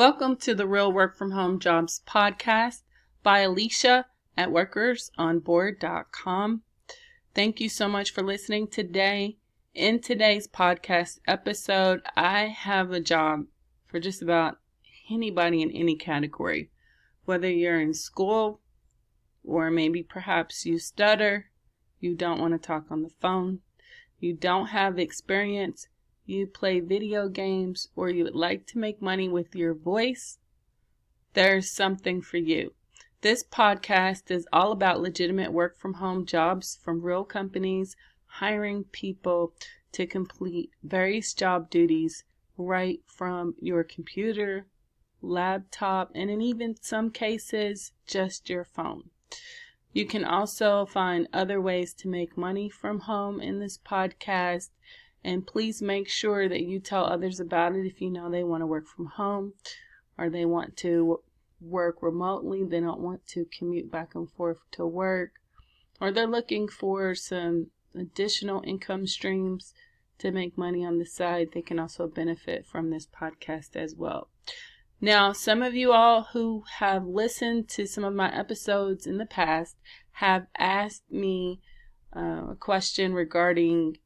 Welcome to the Real Work from Home Jobs podcast by Alicia at workersonboard.com. Thank you so much for listening today. In today's podcast episode, I have a job for just about anybody in any category, whether you're in school or maybe perhaps you stutter, you don't want to talk on the phone, you don't have experience you play video games, or you would like to make money with your voice, there's something for you. This podcast is all about legitimate work from home jobs from real companies hiring people to complete various job duties right from your computer, laptop, and in even some cases, just your phone. You can also find other ways to make money from home in this podcast and please make sure that you tell others about it if you know they want to work from home or they want to work remotely, they don't want to commute back and forth to work, or they're looking for some additional income streams to make money on the side, they can also benefit from this podcast as well. Now, some of you all who have listened to some of my episodes in the past have asked me uh, a question regarding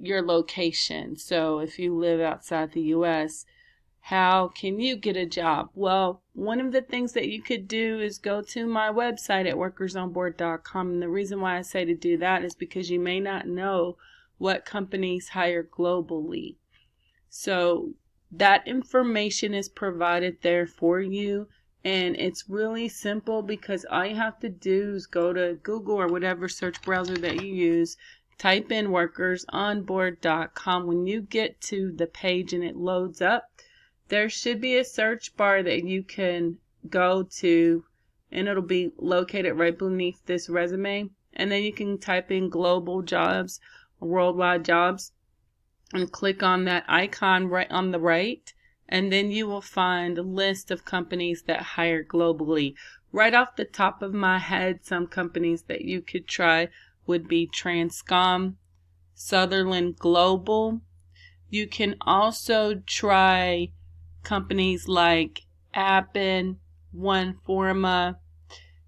your location. So if you live outside the US, how can you get a job? Well, one of the things that you could do is go to my website at workersonboard.com. And the reason why I say to do that is because you may not know what companies hire globally. So that information is provided there for you. And it's really simple because all you have to do is go to Google or whatever search browser that you use, type in workersonboard.com. When you get to the page and it loads up, there should be a search bar that you can go to and it'll be located right beneath this resume. And then you can type in global jobs, worldwide jobs, and click on that icon right on the right. And then you will find a list of companies that hire globally. Right off the top of my head, some companies that you could try would be Transcom, Sutherland Global. You can also try companies like Appen, OneForma,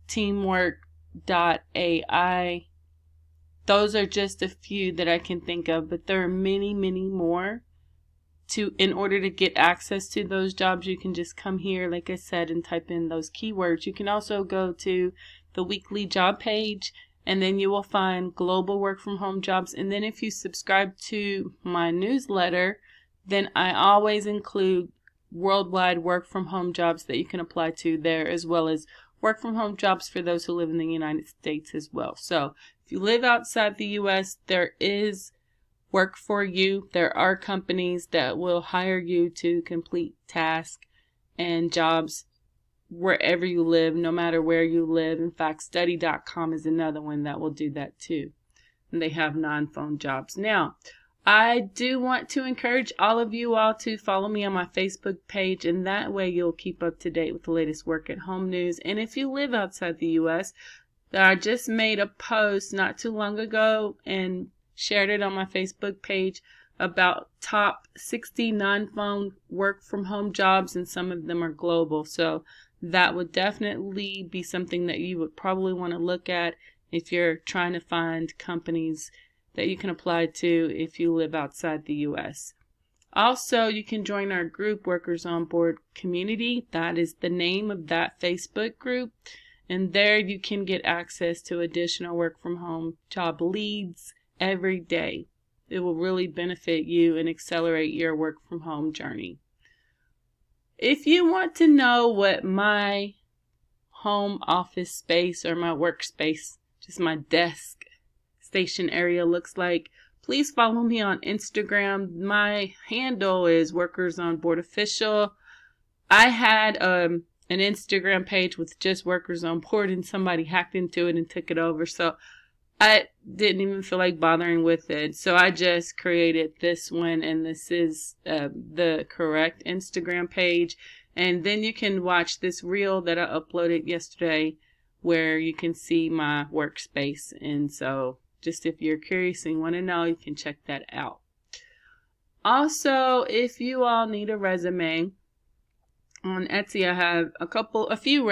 Teamwork.ai. Those are just a few that I can think of, but there are many, many more. To in order to get access to those jobs, you can just come here, like I said, and type in those keywords. You can also go to the weekly job page and then you will find global work from home jobs. And then if you subscribe to my newsletter, then I always include worldwide work from home jobs that you can apply to there, as well as work from home jobs for those who live in the United States as well. So if you live outside the US, there is work for you. There are companies that will hire you to complete tasks and jobs wherever you live, no matter where you live. In fact, study.com is another one that will do that too. And they have non phone jobs. Now, I do want to encourage all of you all to follow me on my Facebook page, and that way you'll keep up to date with the latest work at home news. And if you live outside the U.S., I just made a post not too long ago and shared it on my Facebook page about top 60 non phone work from home jobs, and some of them are global. So that would definitely be something that you would probably want to look at if you're trying to find companies that you can apply to if you live outside the US. Also, you can join our group Workers on Board Community. That is the name of that Facebook group. And there you can get access to additional work from home job leads every day. It will really benefit you and accelerate your work from home journey. If you want to know what my home office space or my workspace, just my desk station area looks like, please follow me on Instagram. My handle is Workers on Board Official. I had um, an Instagram page with just Workers on Board, and somebody hacked into it and took it over. So I didn't even feel like bothering with it. So I just created this one, and this is uh, the correct Instagram page. And then you can watch this reel that I uploaded yesterday where you can see my workspace. And so, just if you're curious and want to know, you can check that out. Also, if you all need a resume, on Etsy, I have a couple, a few.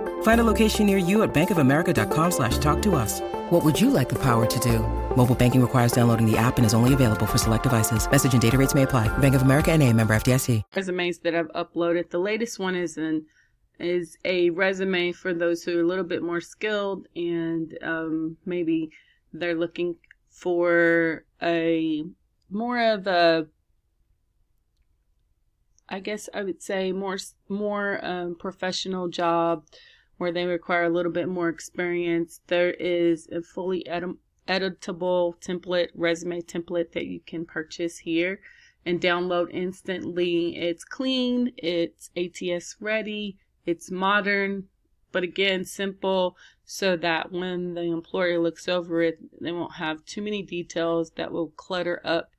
Find a location near you at bankofamerica.com slash talk to us. What would you like the power to do? Mobile banking requires downloading the app and is only available for select devices. Message and data rates may apply. Bank of America and a member FDIC. Resumes that I've uploaded. The latest one is an is a resume for those who are a little bit more skilled and um, maybe they're looking for a more of a I guess I would say more more um, professional job where they require a little bit more experience. There is a fully edit- editable template, resume template that you can purchase here and download instantly. It's clean, it's ATS ready, it's modern, but again, simple so that when the employer looks over it, they won't have too many details that will clutter up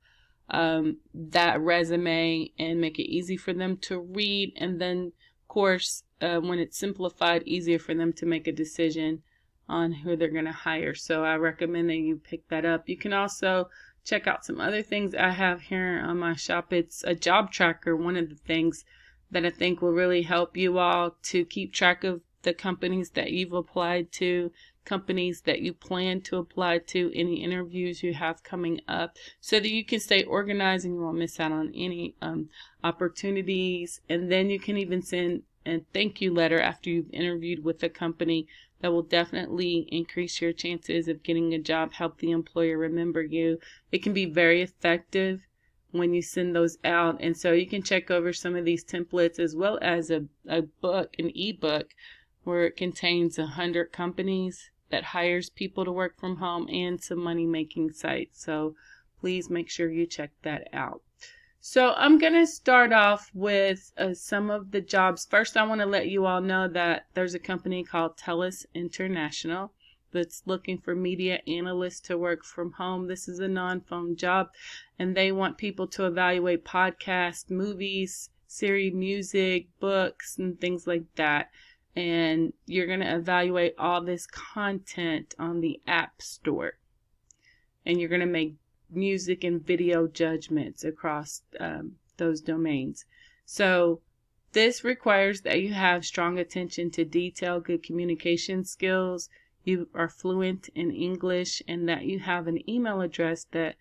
um, that resume and make it easy for them to read. And then, of course, uh, when it's simplified, easier for them to make a decision on who they're going to hire. So I recommend that you pick that up. You can also check out some other things I have here on my shop. It's a job tracker, one of the things that I think will really help you all to keep track of the companies that you've applied to, companies that you plan to apply to, any interviews you have coming up, so that you can stay organized and you won't miss out on any um, opportunities. And then you can even send and thank you letter after you've interviewed with a company that will definitely increase your chances of getting a job, help the employer remember you. It can be very effective when you send those out. And so you can check over some of these templates as well as a, a book, an ebook, where it contains a hundred companies that hires people to work from home and some money making sites. So please make sure you check that out. So I'm going to start off with uh, some of the jobs. First, I want to let you all know that there's a company called TELUS International that's looking for media analysts to work from home. This is a non-phone job and they want people to evaluate podcasts, movies, series, music, books, and things like that. And you're going to evaluate all this content on the App Store. And you're going to make music and video judgments across um, those domains. So this requires that you have strong attention to detail, good communication skills, you are fluent in English, and that you have an email address that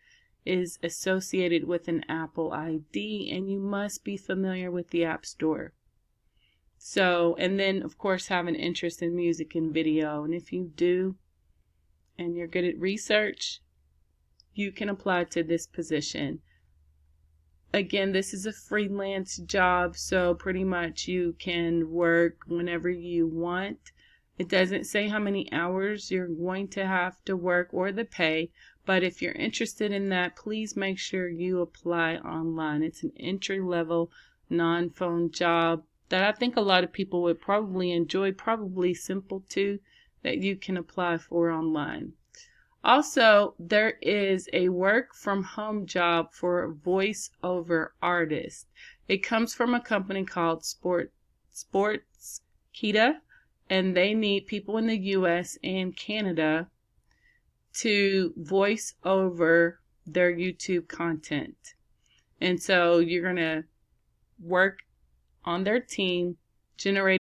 is associated with an Apple ID, and you must be familiar with the App Store. So, and then of course have an interest in music and video. And if you do, and you're good at research, you can apply to this position. Again, this is a freelance job, so pretty much you can work whenever you want. It doesn't say how many hours you're going to have to work or the pay, but if you're interested in that, please make sure you apply online. It's an entry level non phone job that I think a lot of people would probably enjoy, probably simple too, that you can apply for online. Also, there is a work from home job for voiceover artists. It comes from a company called Sport Sports Kita, and they need people in the US and Canada to voice over their YouTube content. And so you're going to work on their team, generate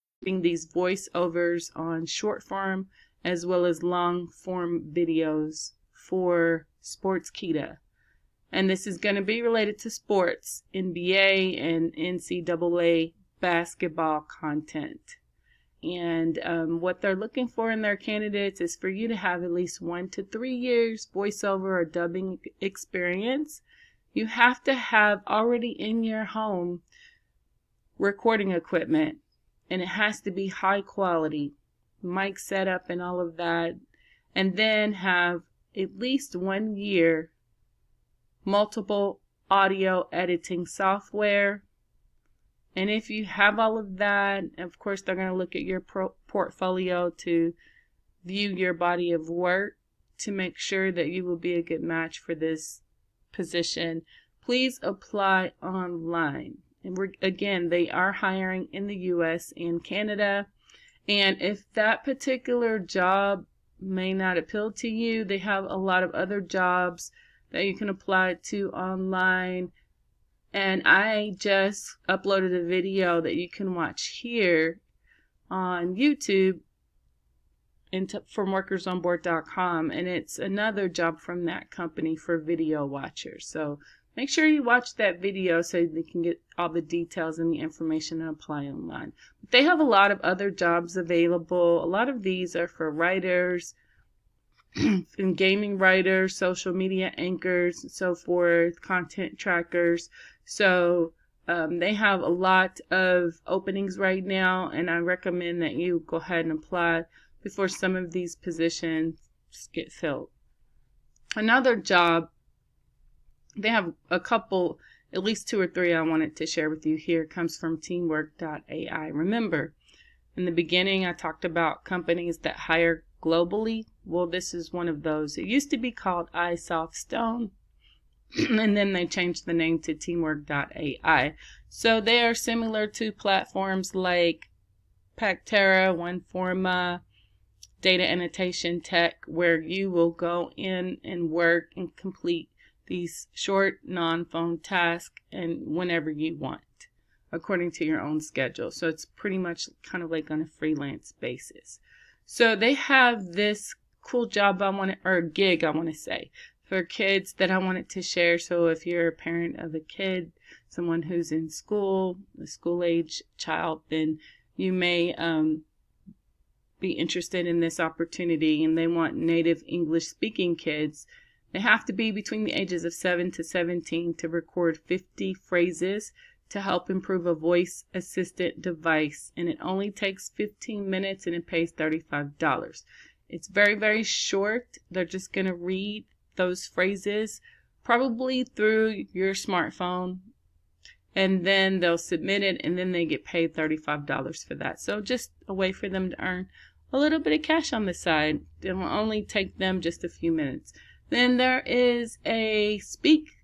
these voiceovers on short form as well as long form videos for Sportskeeda. And this is going to be related to sports, NBA and NCAA basketball content. And um, what they're looking for in their candidates is for you to have at least one to three years voiceover or dubbing experience. You have to have already in your home recording equipment and it has to be high quality. Mic setup and all of that. And then have at least one year multiple audio editing software. And if you have all of that of course they're going to look at your pro- portfolio to view your body of work to make sure that you will be a good match for this position. Please apply online and we're, again, they are hiring in the US and Canada. And if that particular job may not appeal to you, they have a lot of other jobs that you can apply to online. And I just uploaded a video that you can watch here on YouTube into from workersonboard.com and it's another job from that company for video watchers. So Make sure you watch that video so you can get all the details and the information and apply online. But they have a lot of other jobs available. A lot of these are for writers, and gaming writers, social media anchors, and so forth, content trackers. So um, they have a lot of openings right now, and I recommend that you go ahead and apply before some of these positions get filled. Another job they have a couple, at least two or three I wanted to share with you here. comes from teamwork.ai. Remember, in the beginning, I talked about companies that hire globally. Well, this is one of those. It used to be called iSoftStone, and then they changed the name to teamwork.ai. So they are similar to platforms like Pactera, OneForma, Data Annotation Tech, where you will go in and work and complete these short non-phone tasks and whenever you want according to your own schedule. So it's pretty much kind of like on a freelance basis. So they have this cool job I want to, or gig I want to say for kids that I wanted to share. So if you're a parent of a kid, someone who's in school, a school age child, then you may um, be interested in this opportunity and they want native English speaking kids they have to be between the ages of 7 to 17 to record 50 phrases to help improve a voice assistant device, and it only takes 15 minutes and it pays $35. It's very, very short. They're just going to read those phrases probably through your smartphone and then they'll submit it and then they get paid $35 for that. So just a way for them to earn a little bit of cash on the side. It will only take them just a few minutes. Then there is a speech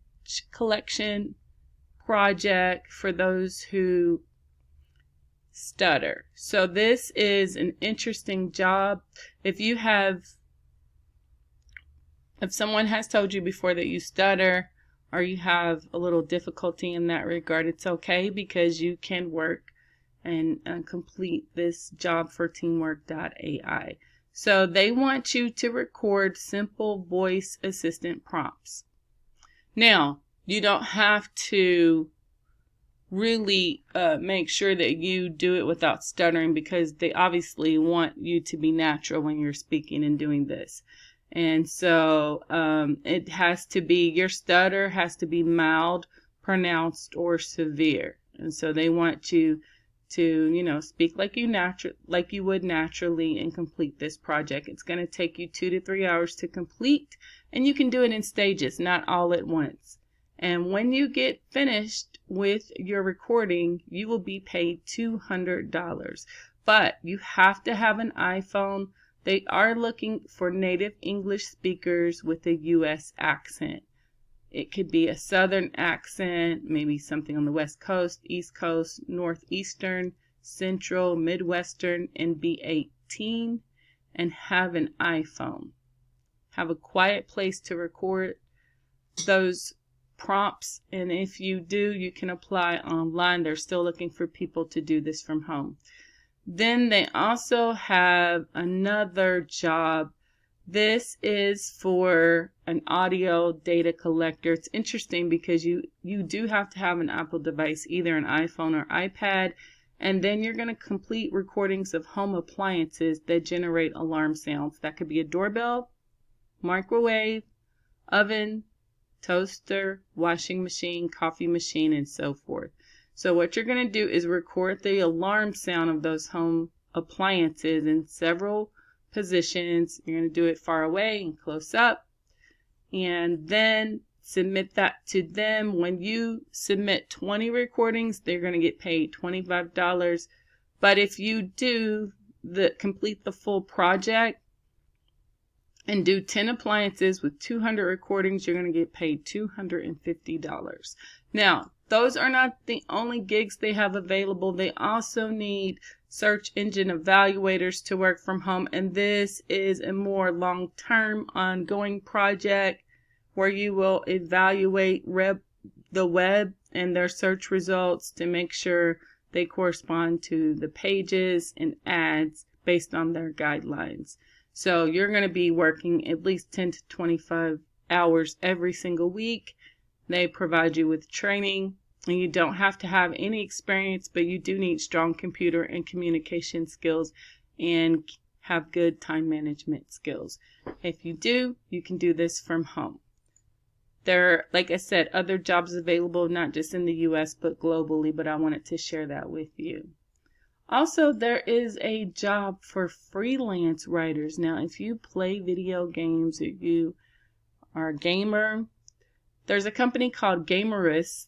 collection project for those who stutter. So this is an interesting job. If you have if someone has told you before that you stutter or you have a little difficulty in that regard, it's okay because you can work and uh, complete this job for teamwork.ai. So they want you to record simple voice assistant prompts. Now, you don't have to really uh, make sure that you do it without stuttering because they obviously want you to be natural when you're speaking and doing this. And so um, it has to be, your stutter has to be mild, pronounced, or severe. And so they want you to, you know, speak like you natural like you would naturally and complete this project. It's going to take you 2 to 3 hours to complete and you can do it in stages, not all at once. And when you get finished with your recording, you will be paid $200. but you have to have an iPhone. They are looking for native English speakers with a U.S. accent. It could be a southern accent, maybe something on the west coast, east coast, northeastern, central, midwestern, and be 18 and have an iPhone. Have a quiet place to record those prompts. And if you do, you can apply online. They're still looking for people to do this from home. Then they also have another job. This is for an audio data collector. It's interesting because you, you do have to have an Apple device, either an iPhone or iPad. And then you're going to complete recordings of home appliances that generate alarm sounds. That could be a doorbell, microwave, oven, toaster, washing machine, coffee machine, and so forth. So what you're going to do is record the alarm sound of those home appliances in several positions. You're going to do it far away and close up. And then submit that to them. When you submit 20 recordings, they're going to get paid $25. But if you do the complete the full project, and do 10 appliances with 200 recordings, you're going to get paid $250. Now, those are not the only gigs they have available. They also need search engine evaluators to work from home, and this is a more long term, ongoing project where you will evaluate rep- the web and their search results to make sure they correspond to the pages and ads based on their guidelines. So you're going to be working at least 10 to 25 hours every single week. They provide you with training, and you don't have to have any experience, but you do need strong computer and communication skills and have good time management skills. If you do, you can do this from home. There are, like I said, other jobs available, not just in the US, but globally, but I wanted to share that with you. Also, there is a job for freelance writers. Now, if you play video games, if you are a gamer, there's a company called Gamurs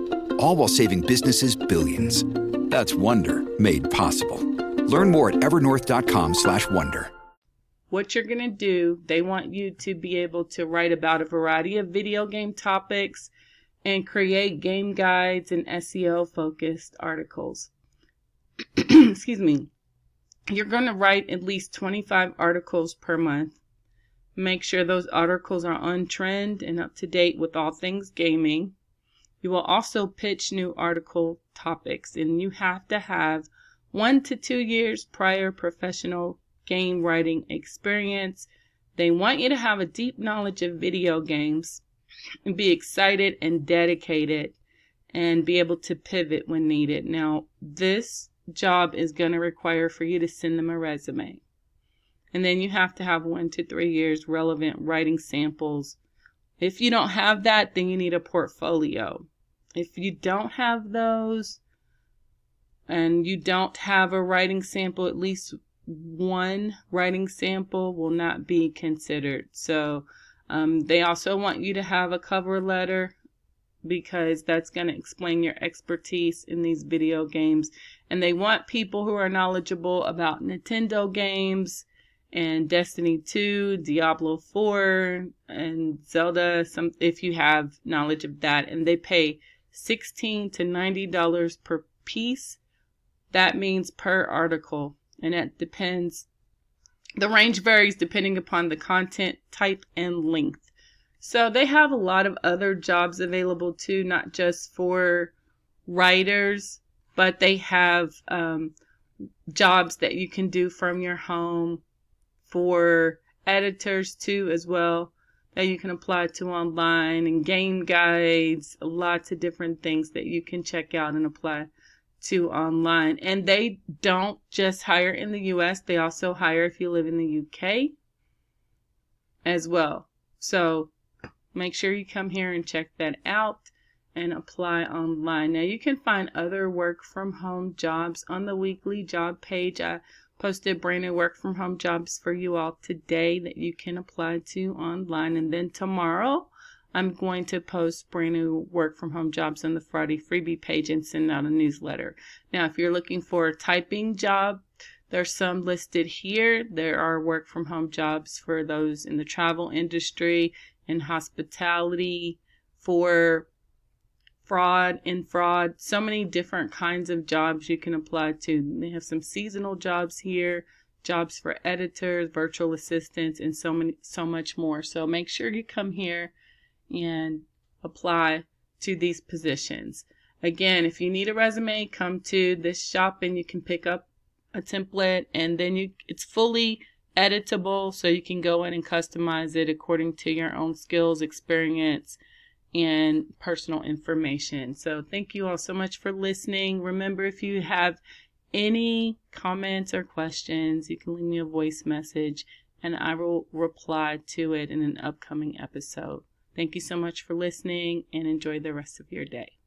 All while saving businesses billions. That's Wonder made possible. Learn more at evernorth.com/wonder. What you're going to do, they want you to be able to write about a variety of video game topics and create game guides and SEO focused articles. Excuse me you're going to write at least 25 articles per month. Make sure those articles are on trend and up to date with all things gaming. You will also pitch new article topics, and you have to have one to two years prior professional game writing experience. They want you to have a deep knowledge of video games and be excited and dedicated and be able to pivot when needed. Now, this job is going to require for you to send them a resume. And then you have to have one to three years relevant writing samples. If you don't have that, then you need a portfolio. If you don't have those and you don't have a writing sample, at least one writing sample will not be considered. So um, they also want you to have a cover letter because that's going to explain your expertise in these video games. And they want people who are knowledgeable about Nintendo games and Destiny 2, Diablo 4, and Zelda, some if you have knowledge of that. And they pay 16 to $90 per piece. That means per article. And that depends, the range varies depending upon the content type and length. So they have a lot of other jobs available too, not just for writers, but they have um, jobs that you can do from your home for editors too, as well, that you can apply to online and game guides, lots of different things that you can check out and apply to online. And they don't just hire in the US, they also hire if you live in the UK as well. So make sure you come here and check that out and apply online. Now you can find other work from home jobs on the weekly job page. I posted brand new work from home jobs for you all today that you can apply to online. And then tomorrow I'm going to post brand new work from home jobs on the Friday freebie page and send out a newsletter. Now, if you're looking for a typing job, there's some listed here. There are work from home jobs for those in the travel industry, in hospitality, for fraud and fraud. So many different kinds of jobs you can apply to. They have some seasonal jobs here, jobs for editors, virtual assistants, and so many so much more. So make sure you come here and apply to these positions. Again, if you need a resume, come to this shop and you can pick up a template and then you it's fully editable so you can go in and customize it according to your own skills, experience, and personal information. So thank you all so much for listening. Remember if you have any comments or questions, you can leave me a voice message and I will reply to it in an upcoming episode. Thank you so much for listening and enjoy the rest of your day.